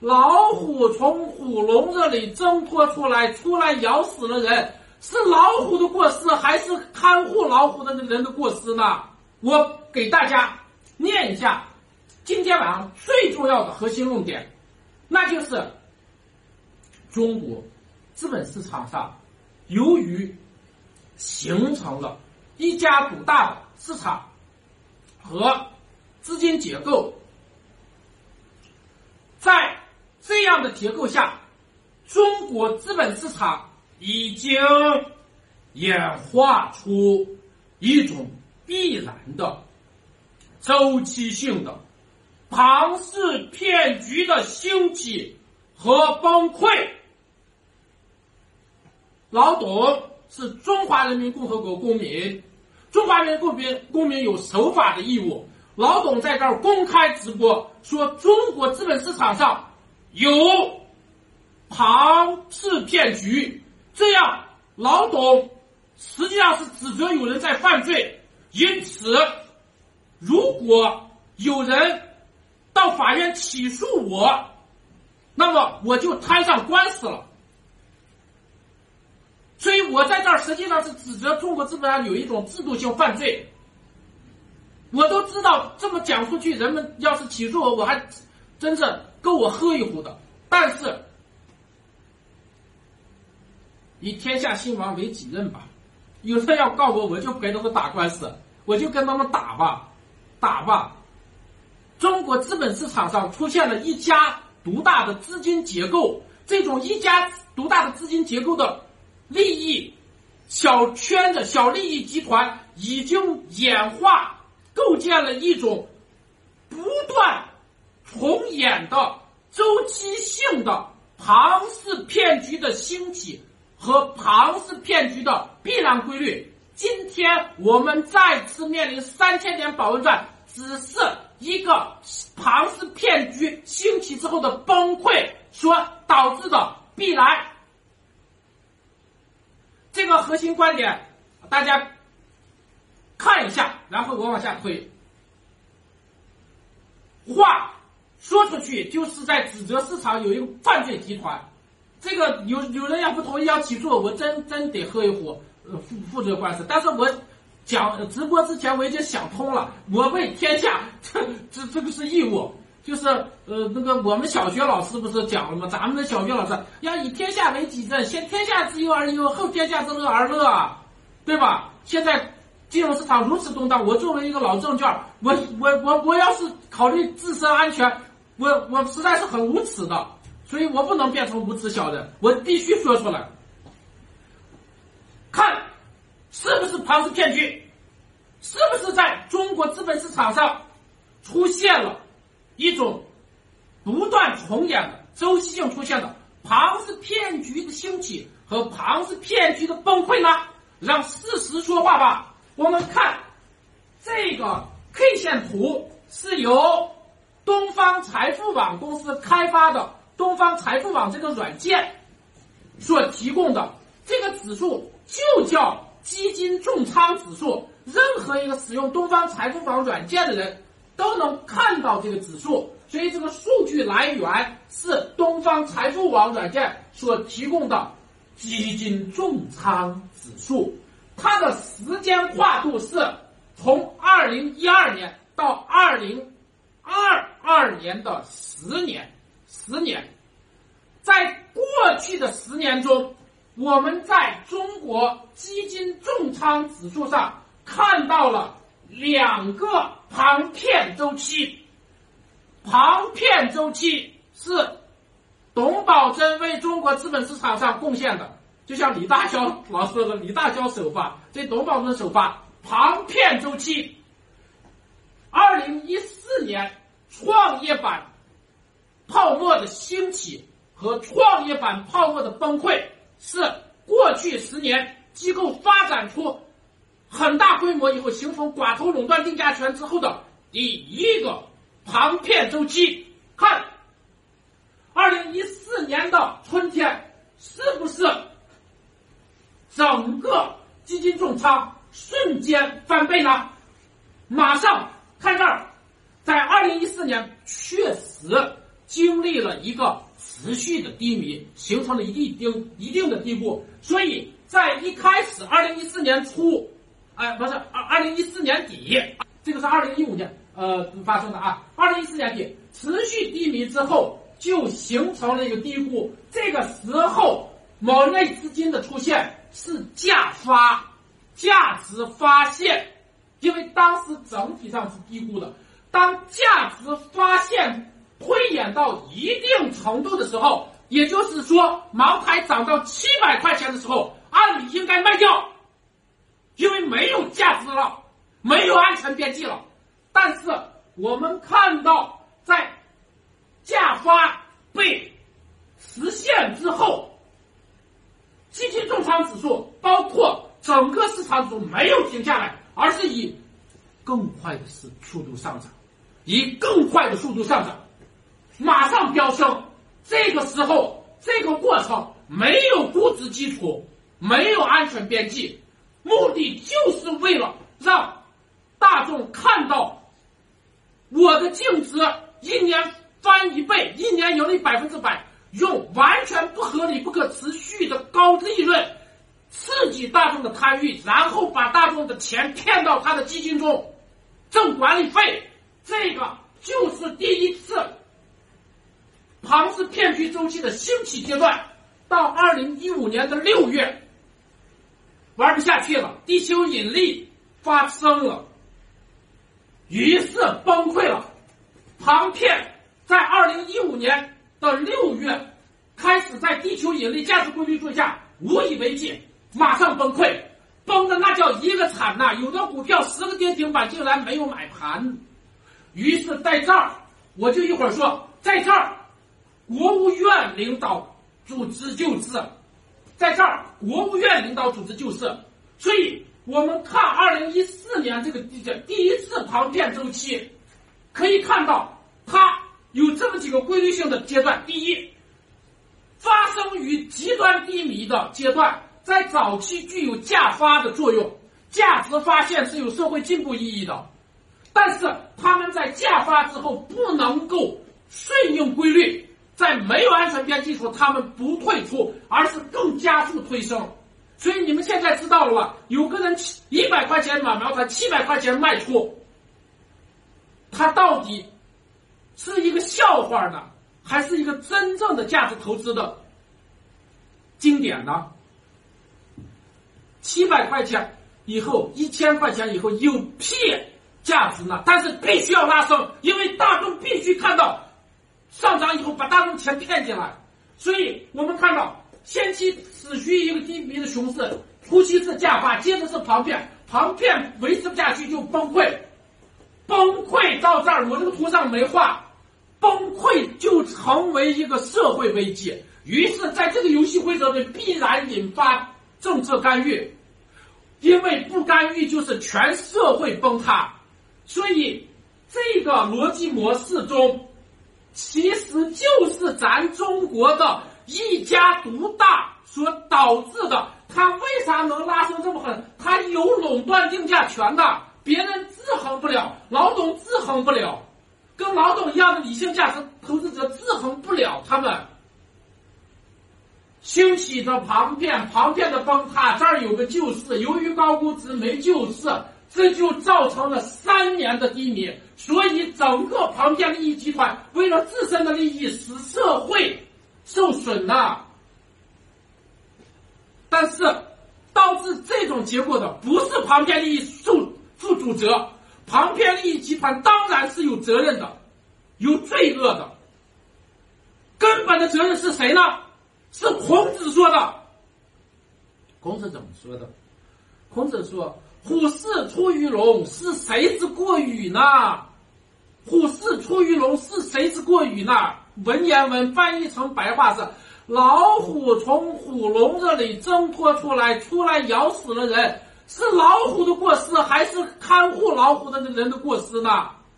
老虎从虎笼子里挣脱出来，出来咬死了人，是老虎的过失还是看护老虎的人的过失呢？我给大家念一下今天晚上最重要的核心论点，那就是中国资本市场上由于形成了一家独大的市场和资金结构，在这样的结构下，中国资本市场已经演化出一种必然的周期性的庞氏骗局的兴起和崩溃。老董是中华人民共和国公民，中华人民公民公民有守法的义务。老董在这儿公开直播说，中国资本市场上。有庞氏骗局，这样老董实际上是指责有人在犯罪，因此如果有人到法院起诉我，那么我就摊上官司了。所以我在这儿实际上是指责中国资本上有一种制度性犯罪。我都知道这么讲出去，人们要是起诉我，我还真是。够我喝一壶的，但是以天下兴亡为己任吧。有人要告我，我就陪他们打官司，我就跟他们打吧，打吧。中国资本市场上出现了一家独大的资金结构，这种一家独大的资金结构的利益小圈子、小利益集团已经演化构建了一种不断。重演的周期性的庞氏骗局的兴起和庞氏骗局的必然规律，今天我们再次面临三千点保卫战，只是一个庞氏骗局兴起之后的崩溃所导致的必然。这个核心观点，大家看一下，然后我往下推。话。说出去就是在指责市场有一个犯罪集团，这个有有人要不同意要起诉我，真真得喝一壶，呃，负负责官司。但是我讲直播之前我已经想通了，我为天下，这这这个是义务，就是呃那个我们小学老师不是讲了吗？咱们的小学老师要以天下为己任，先天下之忧而忧，后天下之乐而乐，啊对吧？现在。金融市场如此动荡，我作为一个老证券，我我我我要是考虑自身安全，我我实在是很无耻的，所以我不能变成无耻小人，我必须说出来。看，是不是庞氏骗局？是不是在中国资本市场上出现了一种不断重演的周期性出现的庞氏骗局的兴起和庞氏骗局的崩溃呢？让事实说话吧。我们看这个 K 线图是由东方财富网公司开发的东方财富网这个软件所提供的这个指数就叫基金重仓指数。任何一个使用东方财富网软件的人都能看到这个指数，所以这个数据来源是东方财富网软件所提供的基金重仓指数。它的时间跨度是从二零一二年到二零二年的十年，十年，在过去的十年中，我们在中国基金重仓指数上看到了两个庞片周期。庞片周期是董宝珍为中国资本市场上贡献的。就像李大霄老师说的，李大霄首发，这董宝珍首发，庞片周期。二零一四年创业板泡沫的兴起和创业板泡沫的崩溃，是过去十年机构发展出很大规模以后形成寡头垄断定价权之后的第一个庞片周期。看，二零一四年的春天是不是？整个基金重仓瞬间翻倍呢？马上看这儿，在二零一四年确实经历了一个持续的低迷，形成了一定一定的低谷。所以在一开始，二零一四年初，哎，不是二二零一四年底，这个是二零一五年呃发生的啊。二零一四年底持续低迷之后，就形成了一个低谷。这个时候，某类资金的出现是价发，价值发现，因为当时整体上是低估的。当价值发现推演到一定程度的时候，也就是说，茅台涨到七百块钱的时候，按理应该卖掉，因为没有价值了，没有安全边际了。但是我们看到，在价发被实现之后，基金重仓指数包括整个市场指数没有停下来，而是以更快的速速度上涨。以更快的速度上涨，马上飙升。这个时候，这个过程没有估值基础，没有安全边际，目的就是为了让大众看到我的净值一年翻一倍，一年盈利百分之百，用完全不合理、不可持续的高利润刺激大众的贪欲，然后把大众的钱骗到他的基金中，挣管理费。这个就是第一次庞氏骗局周期的兴起阶段，到二零一五年的六月，玩不下去了，地球引力发生了，于是崩溃了。庞骗在二零一五年的六月开始在地球引力价值规律之下无以为继，马上崩溃，崩的那叫一个惨呐！有的股票十个跌停板竟然没有买盘。于是在这儿，我就一会儿说，在这儿，国务院领导组织救治，在这儿，国务院领导组织救市。所以，我们看二零一四年这个第第一次庞变周期，可以看到它有这么几个规律性的阶段。第一，发生于极端低迷的阶段，在早期具有价发的作用，价值发现是有社会进步意义的。但是他们在价发之后不能够顺应规律，在没有安全边际时，他们不退出，而是更加速推升。所以你们现在知道了吧？有个人七一百块钱买茅台，七百块钱卖出，他到底是一个笑话呢，还是一个真正的价值投资的经典呢？七百块钱以后，一千块钱以后有屁！价值呢？但是必须要拉升，因为大众必须看到上涨以后把大众钱骗进来。所以我们看到先期只需一个低迷的熊市，初期是价发，接着是庞骗，庞骗维持不下去就崩溃，崩溃到这儿，我这个图上没画，崩溃就成为一个社会危机。于是，在这个游戏规则里，必然引发政策干预，因为不干预就是全社会崩塌。所以，这个逻辑模式中，其实就是咱中国的一家独大所导致的。它为啥能拉升这么狠？它有垄断定价权的，别人制衡不了，老总制衡不了，跟老总一样的理性价值投资者制衡不了他们。兴起的庞片，庞片的崩塌，这儿有个救市，由于高估值没救市。这就造成了三年的低迷，所以整个庞边利益集团为了自身的利益，使社会受损了。但是导致这种结果的不是庞边利益负负主责，庞边利益集团当然是有责任的，有罪恶的。根本的责任是谁呢？是孔子说的。孔子怎么说的？孔子说。虎视出于龙，是谁之过与呢？虎视出于龙，是谁之过与呢？文言文翻译成白话是：老虎从虎笼子里挣脱出来，出来咬死了人，是老虎的过失，还是看护老虎的人的过失呢？